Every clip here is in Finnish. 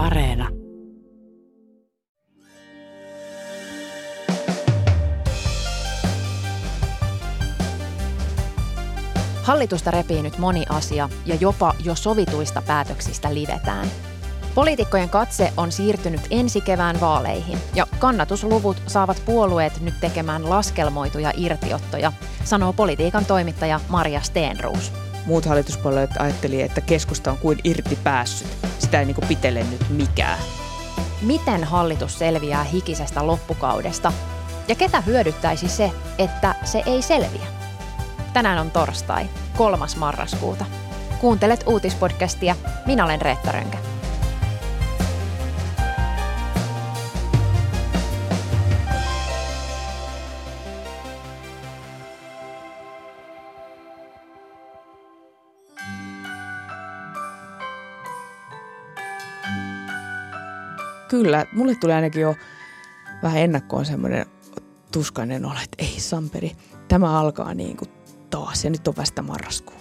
Areena. Hallitusta repii nyt moni asia ja jopa jo sovituista päätöksistä livetään. Poliitikkojen katse on siirtynyt ensi kevään vaaleihin ja kannatusluvut saavat puolueet nyt tekemään laskelmoituja irtiottoja, sanoo politiikan toimittaja Maria Steenruus. Muut hallituspuolueet ajatteli, että keskusta on kuin irti päässyt. Sitä ei niin pitele nyt mikään. Miten hallitus selviää hikisestä loppukaudesta? Ja ketä hyödyttäisi se, että se ei selviä? Tänään on torstai, 3. marraskuuta. Kuuntelet uutispodcastia. Minä olen Reetta Rönkä. Kyllä, mulle tuli ainakin jo vähän ennakkoon semmoinen tuskainen olo, että ei Samperi, tämä alkaa niin kuin taas ja nyt on vasta marraskuu.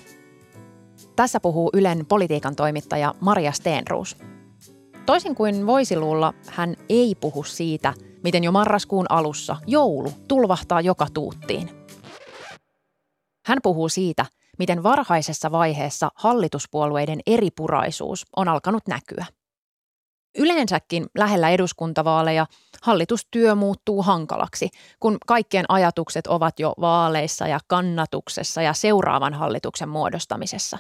Tässä puhuu Ylen politiikan toimittaja Maria Steenruus. Toisin kuin voisi luulla, hän ei puhu siitä, miten jo marraskuun alussa joulu tulvahtaa joka tuuttiin. Hän puhuu siitä, miten varhaisessa vaiheessa hallituspuolueiden eripuraisuus on alkanut näkyä – Yleensäkin lähellä eduskuntavaaleja hallitustyö muuttuu hankalaksi, kun kaikkien ajatukset ovat jo vaaleissa ja kannatuksessa ja seuraavan hallituksen muodostamisessa.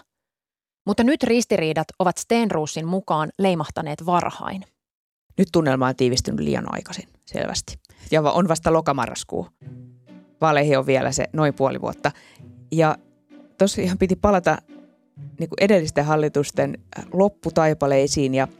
Mutta nyt ristiriidat ovat Stenruusin mukaan leimahtaneet varhain. Nyt tunnelma on tiivistynyt liian aikaisin, selvästi. Ja on vasta lokamarraskuu. Vaaleihin on vielä se noin puoli vuotta. Ja tosiaan piti palata niin kuin edellisten hallitusten lopputaipaleisiin ja –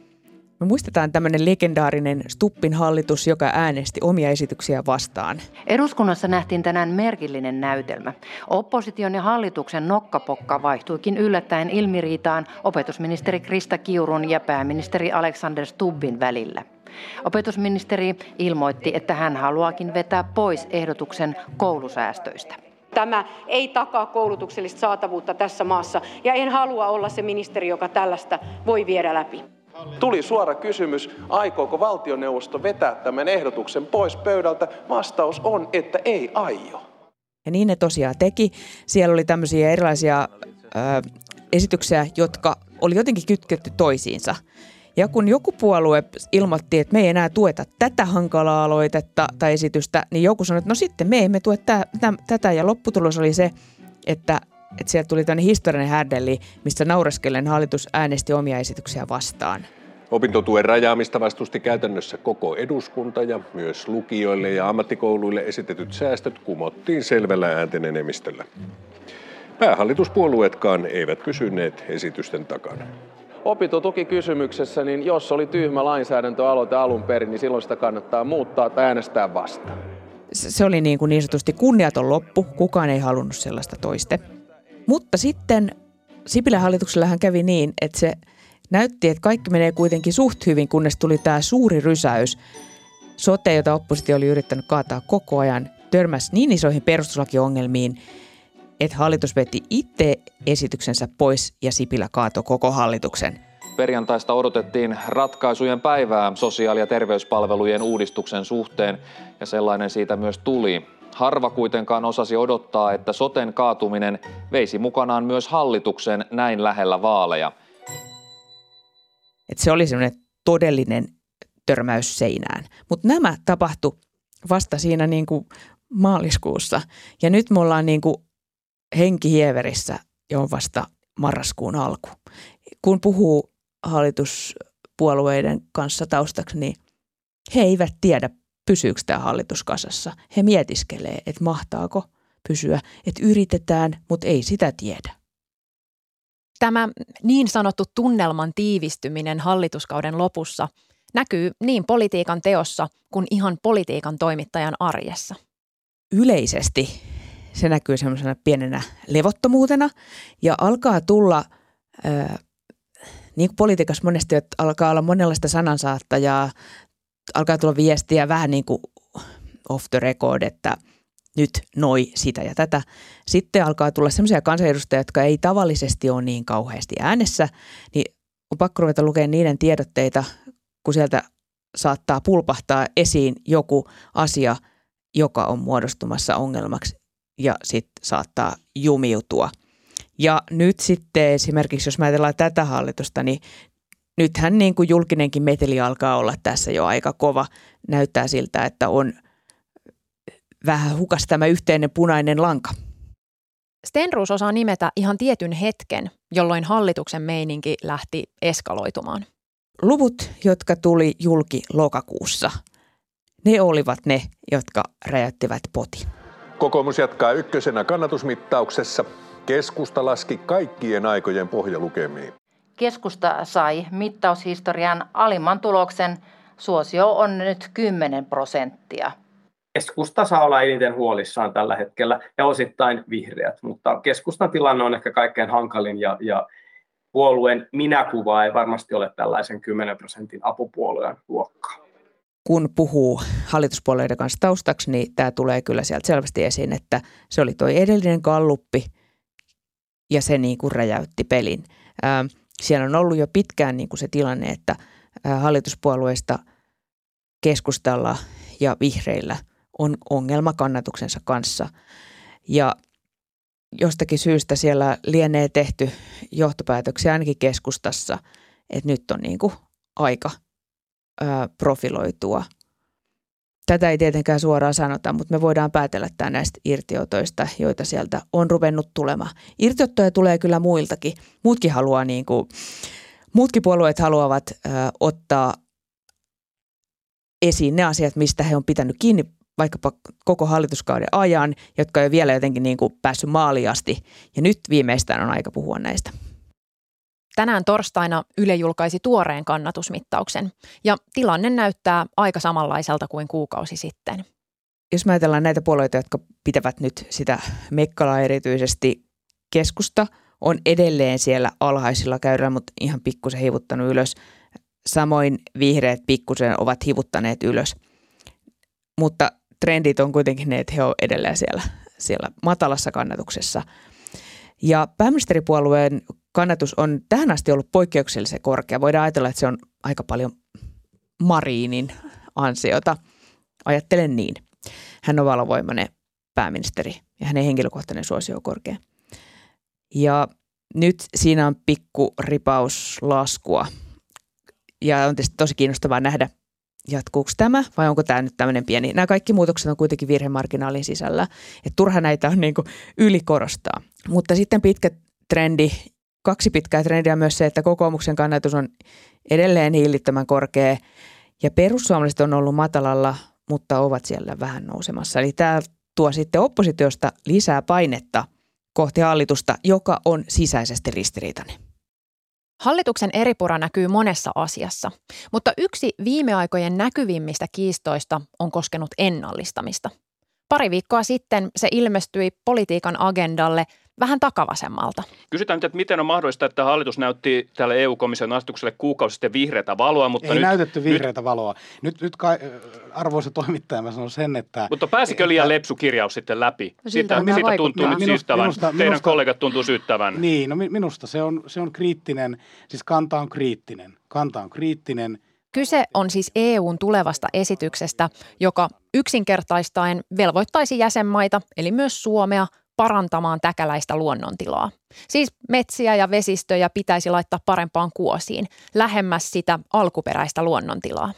me muistetaan tämmöinen legendaarinen Stuppin hallitus, joka äänesti omia esityksiä vastaan. Eduskunnassa nähtiin tänään merkillinen näytelmä. Opposition ja hallituksen nokkapokka vaihtuikin yllättäen ilmiriitaan opetusministeri Krista Kiurun ja pääministeri Alexander Stubbin välillä. Opetusministeri ilmoitti, että hän haluaakin vetää pois ehdotuksen koulusäästöistä. Tämä ei takaa koulutuksellista saatavuutta tässä maassa ja en halua olla se ministeri, joka tällaista voi viedä läpi. Tuli suora kysymys, aikooko valtioneuvosto vetää tämän ehdotuksen pois pöydältä? Vastaus on, että ei aio. Ja niin ne tosiaan teki. Siellä oli tämmöisiä erilaisia ö, esityksiä, jotka oli jotenkin kytketty toisiinsa. Ja kun joku puolue ilmoitti, että me ei enää tueta tätä hankalaa aloitetta tai esitystä, niin joku sanoi, että no sitten me emme tue tä, tä, tätä. Ja lopputulos oli se, että että sieltä tuli tämmöinen historiallinen härdelli, missä naureskellen hallitus äänesti omia esityksiä vastaan. Opintotuen rajaamista vastusti käytännössä koko eduskunta ja myös lukioille ja ammattikouluille esitetyt säästöt kumottiin selvällä äänten enemmistöllä. Päähallituspuolueetkaan eivät pysyneet esitysten takana. Opintotukikysymyksessä, niin jos oli tyhmä lainsäädäntöaloite alun perin, niin silloin sitä kannattaa muuttaa tai äänestää vastaan. Se oli niin, kuin niin sanotusti kunniaton loppu. Kukaan ei halunnut sellaista toiste. Mutta sitten Sipilän hallituksellahan kävi niin, että se näytti, että kaikki menee kuitenkin suht hyvin, kunnes tuli tämä suuri rysäys. Sote, jota oppositio oli yrittänyt kaataa koko ajan, törmäsi niin isoihin perustuslakiongelmiin, että hallitus veti itse esityksensä pois ja Sipilä kaatoi koko hallituksen. Perjantaista odotettiin ratkaisujen päivää sosiaali- ja terveyspalvelujen uudistuksen suhteen ja sellainen siitä myös tuli. Harva kuitenkaan osasi odottaa, että soten kaatuminen veisi mukanaan myös hallituksen näin lähellä vaaleja. Et se oli semmoinen todellinen törmäys seinään. Mutta nämä tapahtui vasta siinä niin kuin maaliskuussa. Ja nyt me ollaan niin kuin henkihieverissä jo vasta marraskuun alku. Kun puhuu hallituspuolueiden kanssa taustaksi, niin he eivät tiedä pysyykö tämä hallitus kasassa. He mietiskelee, että mahtaako pysyä, että yritetään, mutta ei sitä tiedä. Tämä niin sanottu tunnelman tiivistyminen hallituskauden lopussa näkyy niin politiikan teossa kuin ihan politiikan toimittajan arjessa. Yleisesti se näkyy semmoisena pienenä levottomuutena ja alkaa tulla, äh, niin kuin politiikassa monesti, että alkaa olla monenlaista sanansaattajaa alkaa tulla viestiä vähän niin kuin off the record, että nyt noi sitä ja tätä. Sitten alkaa tulla sellaisia kansanedustajia, jotka ei tavallisesti ole niin kauheasti äänessä, niin on pakko ruveta lukemaan niiden tiedotteita, kun sieltä saattaa pulpahtaa esiin joku asia, joka on muodostumassa ongelmaksi ja sitten saattaa jumiutua. Ja nyt sitten esimerkiksi, jos mä ajatellaan tätä hallitusta, niin nythän niin kuin julkinenkin meteli alkaa olla tässä jo aika kova. Näyttää siltä, että on vähän hukas tämä yhteinen punainen lanka. Stenruus osaa nimetä ihan tietyn hetken, jolloin hallituksen meininki lähti eskaloitumaan. Luvut, jotka tuli julki lokakuussa, ne olivat ne, jotka räjäyttivät poti. Kokoomus jatkaa ykkösenä kannatusmittauksessa. Keskusta laski kaikkien aikojen pohjalukemiin. Keskusta sai mittaushistorian alimman tuloksen. Suosio on nyt 10 prosenttia. Keskusta saa olla eniten huolissaan tällä hetkellä ja osittain vihreät, mutta keskustan tilanne on ehkä kaikkein hankalin ja, ja puolueen minäkuva ei varmasti ole tällaisen 10 prosentin apupuolueen luokkaa. Kun puhuu hallituspuolueiden kanssa taustaksi, niin tämä tulee kyllä sieltä selvästi esiin, että se oli tuo edellinen kalluppi ja se niin kuin räjäytti pelin. Ää, siellä on ollut jo pitkään niin kuin se tilanne, että hallituspuolueista keskustalla ja vihreillä on ongelma kannatuksensa kanssa. Ja jostakin syystä siellä lienee tehty johtopäätöksiä ainakin keskustassa, että nyt on niin kuin aika profiloitua. Tätä ei tietenkään suoraan sanota, mutta me voidaan päätellä tämä näistä irtiotoista, joita sieltä on ruvennut tulemaan. Irtiottoja tulee kyllä muiltakin. Muutkin haluaa niin kuin, muutkin puolueet haluavat ää, ottaa esiin ne asiat, mistä he on pitänyt kiinni vaikkapa koko hallituskauden ajan, jotka ei vielä jotenkin niin kuin päässyt maaliasti. Ja nyt viimeistään on aika puhua näistä. Tänään torstaina Yle julkaisi tuoreen kannatusmittauksen ja tilanne näyttää aika samanlaiselta kuin kuukausi sitten. Jos mä ajatellaan näitä puolueita, jotka pitävät nyt sitä Mekkalaa erityisesti keskusta, on edelleen siellä alhaisilla käyrällä, mutta ihan pikkusen hivuttanut ylös. Samoin vihreät pikkusen ovat hivuttaneet ylös. Mutta trendit on kuitenkin ne, että he ovat edelleen siellä, siellä matalassa kannatuksessa. Ja pääministeripuolueen kannatus on tähän asti ollut poikkeuksellisen korkea. Voidaan ajatella, että se on aika paljon Mariinin ansiota. Ajattelen niin. Hän on valovoimainen pääministeri ja hänen henkilökohtainen suosio on korkea. Ja nyt siinä on pikku ripaus laskua. Ja on tietysti tosi kiinnostavaa nähdä, jatkuuko tämä vai onko tämä nyt tämmöinen pieni. Nämä kaikki muutokset on kuitenkin virhemarginaalin sisällä. Että turha näitä on niin ylikorostaa. Mutta sitten pitkä trendi, kaksi pitkää trendiä myös se, että kokoomuksen kannatus on edelleen hiillittömän korkea ja perussuomalaiset on ollut matalalla, mutta ovat siellä vähän nousemassa. Eli tämä tuo sitten oppositiosta lisää painetta kohti hallitusta, joka on sisäisesti ristiriitainen. Hallituksen eripura näkyy monessa asiassa, mutta yksi viime aikojen näkyvimmistä kiistoista on koskenut ennallistamista. Pari viikkoa sitten se ilmestyi politiikan agendalle vähän takavasemmalta. Kysytään nyt, että miten on mahdollista, että hallitus näytti tälle EU-komission asetukselle kuukausi sitten vihreätä valoa, mutta Ei nyt, näytetty vihreätä nyt, valoa. Nyt, nyt kai, arvoisa toimittaja, mä sanon sen, että... Mutta pääsikö liian lepsu kirjaus sitten läpi? No siltä Sitä, on sitä tuntuu nyt Minusta- syyttävän. minusta- Teidän minusta- kollegat tuntuu syyttävän. Niin, no mi- minusta se on, se on kriittinen, siis kanta on kriittinen. Kanta on kriittinen. Kyse on siis EUn tulevasta esityksestä, joka yksinkertaistaen velvoittaisi jäsenmaita, eli myös Suomea, parantamaan täkäläistä luonnontilaa. Siis metsiä ja vesistöjä pitäisi laittaa parempaan kuosiin, lähemmäs sitä alkuperäistä luonnontilaa.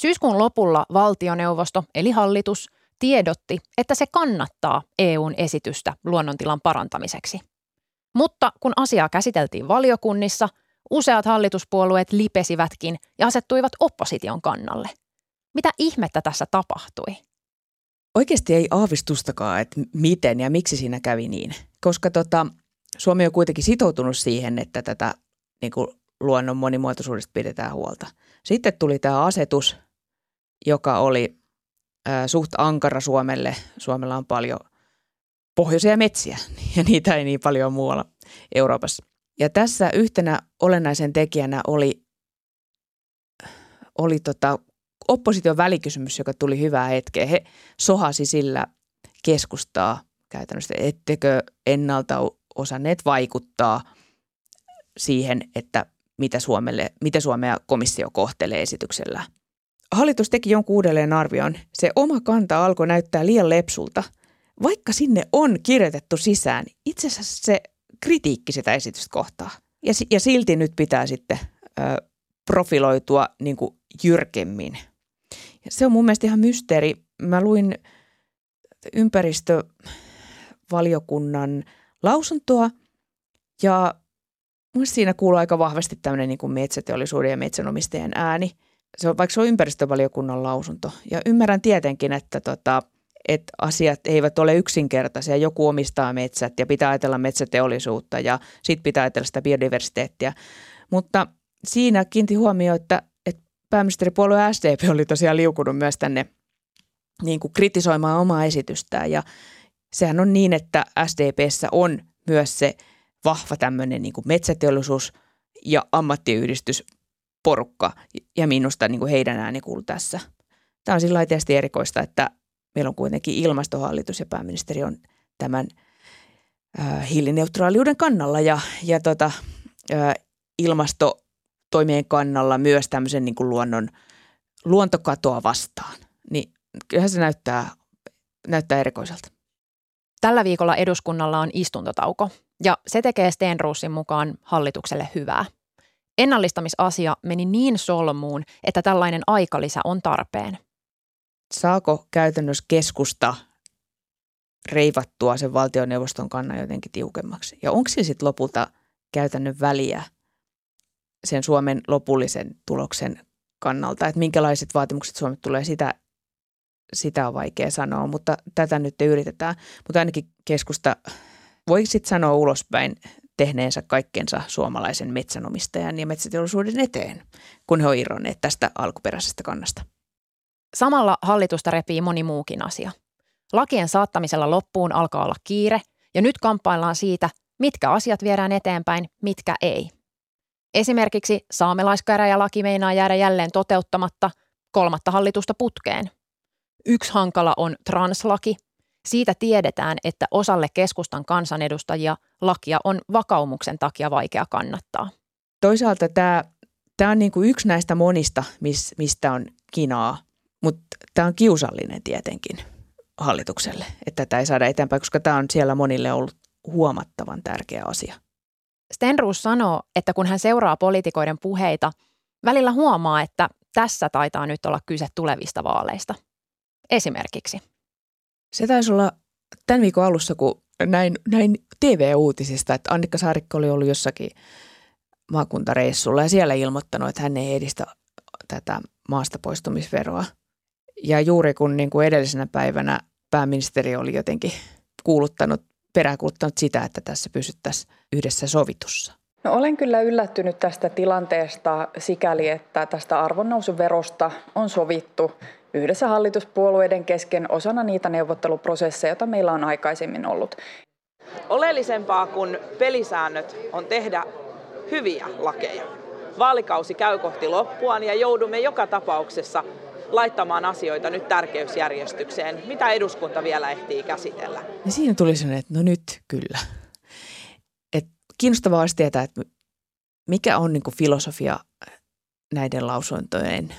Syyskuun lopulla valtioneuvosto, eli hallitus, tiedotti, että se kannattaa EUn esitystä luonnontilan parantamiseksi. Mutta kun asiaa käsiteltiin valiokunnissa, useat hallituspuolueet lipesivätkin ja asettuivat opposition kannalle. Mitä ihmettä tässä tapahtui? Oikeasti ei aavistustakaan, että miten ja miksi siinä kävi niin. Koska tota, Suomi on kuitenkin sitoutunut siihen, että tätä niin kuin luonnon monimuotoisuudesta pidetään huolta. Sitten tuli tämä asetus, joka oli ää, suht ankara Suomelle. Suomella on paljon pohjoisia metsiä ja niitä ei niin paljon muualla Euroopassa. Ja tässä yhtenä olennaisen tekijänä oli, oli tota opposition välikysymys, joka tuli hyvää hetkeä. He sohasi sillä keskustaa käytännössä, ettekö ennalta osanneet vaikuttaa siihen, että mitä, Suomelle, mitä Suomea komissio kohtelee esityksellä. Hallitus teki jonkun uudelleen arvion. Se oma kanta alkoi näyttää liian lepsulta. Vaikka sinne on kirjoitettu sisään, itse asiassa se kritiikki sitä esitystä kohtaa. Ja, ja silti nyt pitää sitten ö, profiloitua niin kuin jyrkemmin. Ja se on mun mielestä ihan mysteeri. Mä luin ympäristövaliokunnan lausuntoa ja mun siinä kuuluu aika vahvasti tämmöinen niin kuin metsäteollisuuden ja metsänomistajien ääni. Se on, vaikka se on ympäristövaliokunnan lausunto. Ja ymmärrän tietenkin, että tota, että asiat eivät ole yksinkertaisia. Joku omistaa metsät ja pitää ajatella metsäteollisuutta ja sitten pitää ajatella sitä biodiversiteettiä. Mutta siinä kiinti huomioon, että, että pääministeripuolue SDP oli tosiaan liukunut myös tänne niin kuin kritisoimaan omaa esitystään. Ja sehän on niin, että SDPssä on myös se vahva tämmöinen niin kuin metsäteollisuus ja ammattiyhdistysporukka. Ja minusta niin kuin heidän ääni kuuluu tässä. Tämä on sillä tietysti erikoista, että meillä on kuitenkin ilmastohallitus ja pääministeri on tämän äh, hiilineutraaliuden kannalla. Ja, ja tota, äh, ilmastotoimien kannalla myös tämmöisen niin kuin luonnon, luontokatoa vastaan. Niin kyllähän se näyttää, näyttää erikoiselta. Tällä viikolla eduskunnalla on istuntotauko ja se tekee Stenruusin mukaan hallitukselle hyvää. Ennallistamisasia meni niin solmuun, että tällainen aikalisä on tarpeen – saako käytännössä keskusta reivattua sen valtioneuvoston kannan jotenkin tiukemmaksi? Ja onko sillä sitten lopulta käytännön väliä sen Suomen lopullisen tuloksen kannalta, että minkälaiset vaatimukset Suomet tulee, sitä, sitä on vaikea sanoa, mutta tätä nyt yritetään. Mutta ainakin keskusta voi sitten sanoa ulospäin tehneensä kaikkensa suomalaisen metsänomistajan ja metsäteollisuuden eteen, kun he on irronneet tästä alkuperäisestä kannasta. Samalla hallitusta repii moni muukin asia. Lakien saattamisella loppuun alkaa olla kiire ja nyt kamppaillaan siitä, mitkä asiat viedään eteenpäin, mitkä ei. Esimerkiksi saamelaiskäräjälaki meinaa jäädä jälleen toteuttamatta kolmatta hallitusta putkeen. Yksi hankala on translaki. Siitä tiedetään, että osalle keskustan kansanedustajia lakia on vakaumuksen takia vaikea kannattaa. Toisaalta tämä, tämä on niin kuin yksi näistä monista, mistä on kinaa mutta tämä on kiusallinen tietenkin hallitukselle, että tätä ei saada eteenpäin, koska tämä on siellä monille ollut huomattavan tärkeä asia. Stenruus sanoo, että kun hän seuraa poliitikoiden puheita, välillä huomaa, että tässä taitaa nyt olla kyse tulevista vaaleista. Esimerkiksi. Se taisi olla tämän viikon alussa, kun näin, näin TV-uutisista, että Annikka Saarikko oli ollut jossakin maakuntareissulla ja siellä ilmoittanut, että hän ei edistä tätä maasta poistumisveroa – ja juuri kun niin kuin edellisenä päivänä pääministeri oli jotenkin kuuluttanut, peräkuuluttanut sitä, että tässä pysyttäisiin yhdessä sovitussa. No, olen kyllä yllättynyt tästä tilanteesta sikäli, että tästä arvonnousuverosta on sovittu yhdessä hallituspuolueiden kesken osana niitä neuvotteluprosesseja, joita meillä on aikaisemmin ollut. Oleellisempaa kuin pelisäännöt on tehdä hyviä lakeja. Vaalikausi käy kohti loppuaan ja joudumme joka tapauksessa laittamaan asioita nyt tärkeysjärjestykseen, mitä eduskunta vielä ehtii käsitellä. Ja siinä tuli sellainen, että no nyt kyllä. Et kiinnostavaa olisi tietää, että mikä on niin kuin filosofia näiden lausuntojen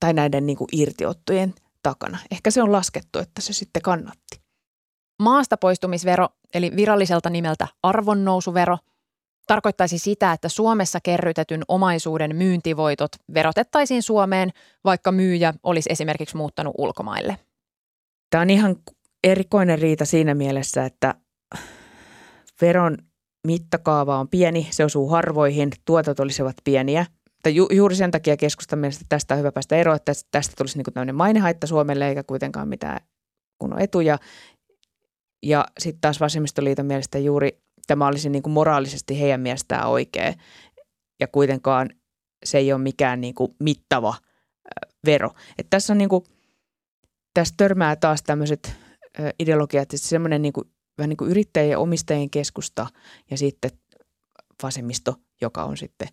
tai näiden niin kuin irtiottojen takana. Ehkä se on laskettu, että se sitten kannatti. Maasta poistumisvero, eli viralliselta nimeltä arvonnousuvero – tarkoittaisi sitä, että Suomessa kerrytetyn omaisuuden myyntivoitot verotettaisiin Suomeen, vaikka myyjä olisi esimerkiksi muuttanut ulkomaille. Tämä on ihan erikoinen riita siinä mielessä, että veron mittakaava on pieni, se osuu harvoihin, tuotot olisivat pieniä. Ju, juuri sen takia keskustan mielestä tästä on hyvä päästä eroon, että tästä tulisi niin tämmöinen mainehaitta Suomelle eikä kuitenkaan mitään kunnon etuja. Ja sitten taas vasemmistoliiton mielestä juuri tämä olisi niin kuin moraalisesti heidän mielestään oikea ja kuitenkaan se ei ole mikään niin kuin mittava vero. Että tässä on niin kuin, tässä törmää taas tämmöiset ideologiat, että semmoinen niin kuin, vähän niin kuin yrittäjien ja omistajien keskusta ja sitten vasemmisto, joka on sitten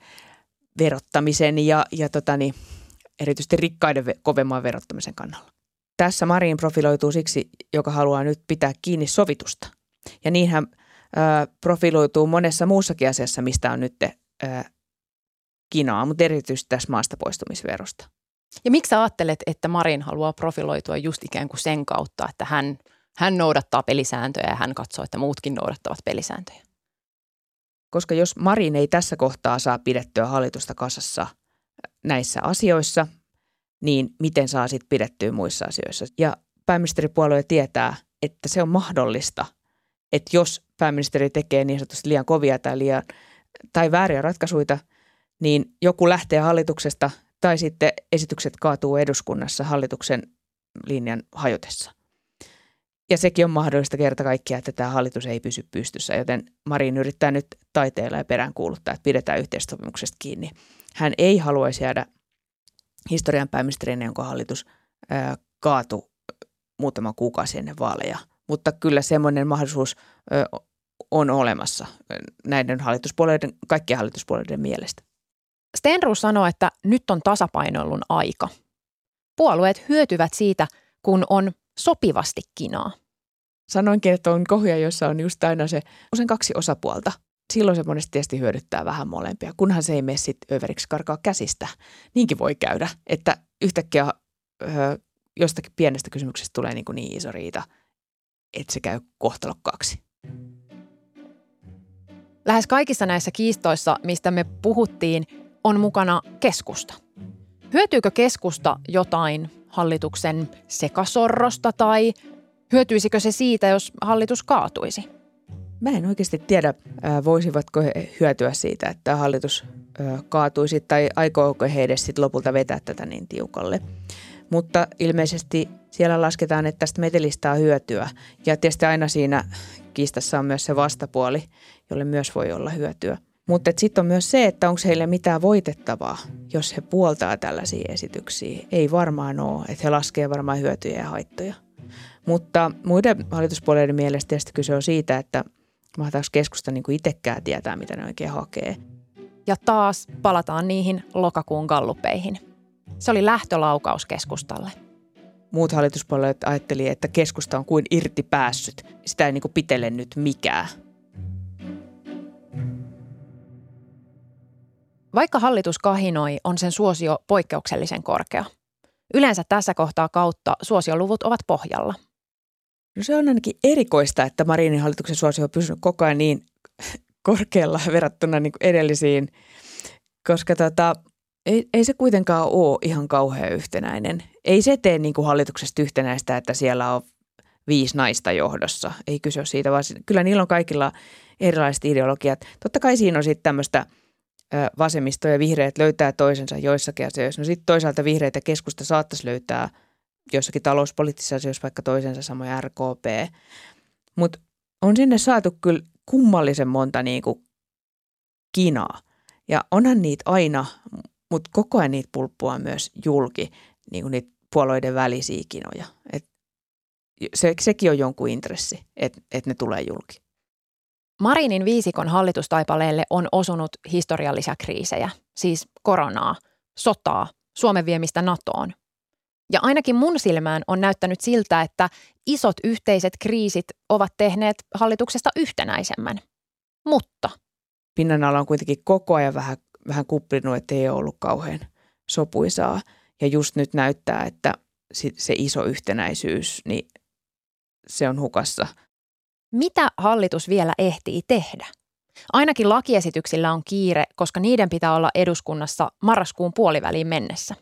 verottamisen ja, ja tota niin, erityisesti rikkaiden kovemman verottamisen kannalla. Tässä Marin profiloituu siksi, joka haluaa nyt pitää kiinni sovitusta. Ja niinhän profiloituu monessa muussakin asiassa, mistä on nyt kinaa, mutta erityisesti tässä maasta poistumisverosta. Ja miksi sä ajattelet, että Marin haluaa profiloitua just ikään kuin sen kautta, että hän, hän noudattaa pelisääntöjä ja hän katsoo, että muutkin noudattavat pelisääntöjä? Koska jos Marin ei tässä kohtaa saa pidettyä hallitusta kasassa näissä asioissa, niin miten saa sitten pidettyä muissa asioissa? Ja pääministeripuolue tietää, että se on mahdollista, että jos pääministeri tekee niin sanotusti liian kovia tai, liian, tai vääriä ratkaisuja, niin joku lähtee hallituksesta tai sitten esitykset kaatuu eduskunnassa hallituksen linjan hajotessa. Ja sekin on mahdollista kerta kaikkiaan, että tämä hallitus ei pysy pystyssä, joten Marin yrittää nyt taiteella ja perään kuuluttaa, että pidetään yhteistopimuksesta kiinni. Hän ei haluaisi jäädä historian pääministerinä, jonka hallitus kaatu muutama kuukausi ennen vaaleja. Mutta kyllä semmoinen mahdollisuus on olemassa näiden hallituspuolueiden, kaikkien hallituspuolueiden mielestä. Stenrus sanoo, että nyt on tasapainoilun aika. Puolueet hyötyvät siitä, kun on sopivasti kinaa. Sanoinkin, että on kohuja, jossa on just aina se usein kaksi osapuolta. Silloin se monesti tietysti hyödyttää vähän molempia, kunhan se ei mene sitten överiksi karkaa käsistä. Niinkin voi käydä, että yhtäkkiä ö, jostakin pienestä kysymyksestä tulee niin, kuin niin iso riita, että se käy kohtalokkaaksi. Lähes kaikissa näissä kiistoissa, mistä me puhuttiin, on mukana keskusta. Hyötyykö keskusta jotain hallituksen sekasorrosta tai hyötyisikö se siitä, jos hallitus kaatuisi? Mä en oikeasti tiedä, voisivatko he hyötyä siitä, että hallitus kaatuisi tai aikooko he edes sit lopulta vetää tätä niin tiukalle. Mutta ilmeisesti siellä lasketaan, että tästä metelistä on hyötyä. Ja tietysti aina siinä kiistassa on myös se vastapuoli, jolle myös voi olla hyötyä. Mutta sitten on myös se, että onko heille mitään voitettavaa, jos he puoltaa tällaisia esityksiä. Ei varmaan ole, että he laskee varmaan hyötyjä ja haittoja. Mutta muiden hallituspuolueiden mielestä tietysti kyse on siitä, että mahtaako keskusta niin kuin itsekään tietää, mitä ne oikein hakee. Ja taas palataan niihin lokakuun gallupeihin. Se oli lähtölaukaus keskustalle. Muut hallituspuolueet ajatteli, että keskusta on kuin irti päässyt. Sitä ei niin kuin pitele nyt mikään. Vaikka hallitus kahinoi, on sen suosio poikkeuksellisen korkea. Yleensä tässä kohtaa kautta suosioluvut ovat pohjalla. No se on ainakin erikoista, että Marinin hallituksen suosio on pysynyt koko ajan niin korkealla verrattuna niin kuin edellisiin, koska tota, ei, ei se kuitenkaan ole ihan kauhean yhtenäinen. Ei se tee niin kuin hallituksesta yhtenäistä, että siellä on viisi naista johdossa. Ei kyse ole siitä, vaan kyllä niillä on kaikilla erilaiset ideologiat. Totta kai siinä on sitten tämmöistä – vasemmisto ja vihreät löytää toisensa joissakin asioissa. No sitten toisaalta vihreät ja keskusta saattaisi löytää jossakin talouspoliittisissa asioissa vaikka toisensa samoin RKP. Mutta on sinne saatu kyllä kummallisen monta niin kuin kinaa. Ja onhan niitä aina, mutta koko ajan niitä pulppua myös julki, niin kuin niitä puolueiden välisiä kinoja. Et se, sekin on jonkun intressi, että et ne tulee julki. Marinin viisikon hallitustaipaleelle on osunut historiallisia kriisejä, siis koronaa, sotaa, Suomen viemistä NATOon. Ja ainakin mun silmään on näyttänyt siltä, että isot yhteiset kriisit ovat tehneet hallituksesta yhtenäisemmän. Mutta. Pinnan alla on kuitenkin koko ajan vähän, vähän kuplinut, että ei ole ollut kauhean sopuisaa. Ja just nyt näyttää, että se iso yhtenäisyys, niin se on hukassa – mitä hallitus vielä ehtii tehdä? Ainakin lakiesityksillä on kiire, koska niiden pitää olla eduskunnassa marraskuun puoliväliin mennessä.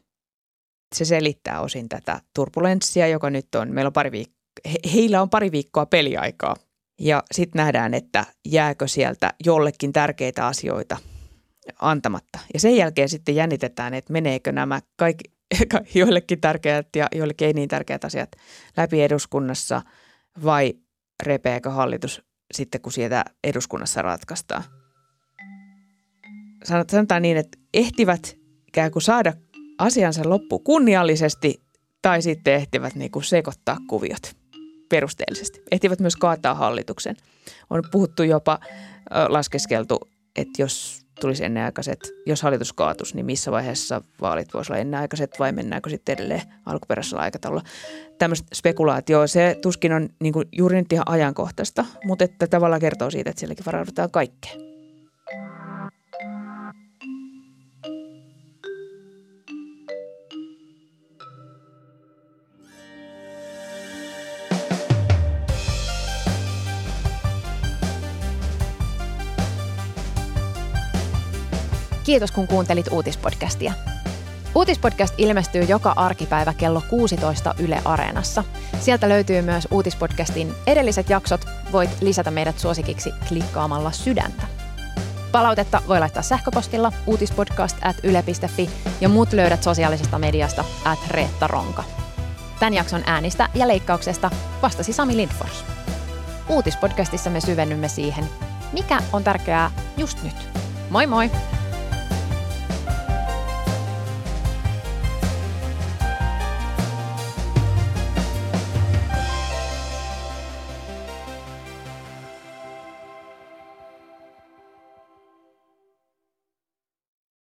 Se selittää osin tätä turbulenssia, joka nyt on. Meillä on pari viik- he, heillä on pari viikkoa peliaikaa. Ja sitten nähdään, että jääkö sieltä jollekin tärkeitä asioita antamatta. Ja sen jälkeen sitten jännitetään, että meneekö nämä kaikki, joillekin tärkeät ja joillekin ei niin tärkeät asiat läpi eduskunnassa vai repeekö hallitus sitten, kun sieltä eduskunnassa ratkaistaan. Sanotaan niin, että ehtivät ikään kuin saada asiansa loppu kunniallisesti tai sitten ehtivät niin kuin sekoittaa kuviot perusteellisesti. Ehtivät myös kaataa hallituksen. On puhuttu jopa laskeskeltu, että jos tulisi ennenaikaiset, jos hallitus kaatus, niin missä vaiheessa vaalit voisivat olla ennenaikaiset vai mennäänkö sitten edelleen alkuperäisellä aikataululla. Tämmöistä spekulaatioa, se tuskin on niin kuin juuri nyt ihan ajankohtaista, mutta että tavallaan kertoo siitä, että sielläkin varaudutaan kaikkeen. Kiitos kun kuuntelit uutispodcastia. Uutispodcast ilmestyy joka arkipäivä kello 16 Yle Areenassa. Sieltä löytyy myös uutispodcastin edelliset jaksot. Voit lisätä meidät suosikiksi klikkaamalla sydäntä. Palautetta voi laittaa sähköpostilla uutispodcast at yle.fi ja muut löydät sosiaalisesta mediasta at Reetta Ronka. Tämän jakson äänistä ja leikkauksesta vastasi Sami Lindfors. Uutispodcastissa me syvennymme siihen, mikä on tärkeää just nyt. Moi moi!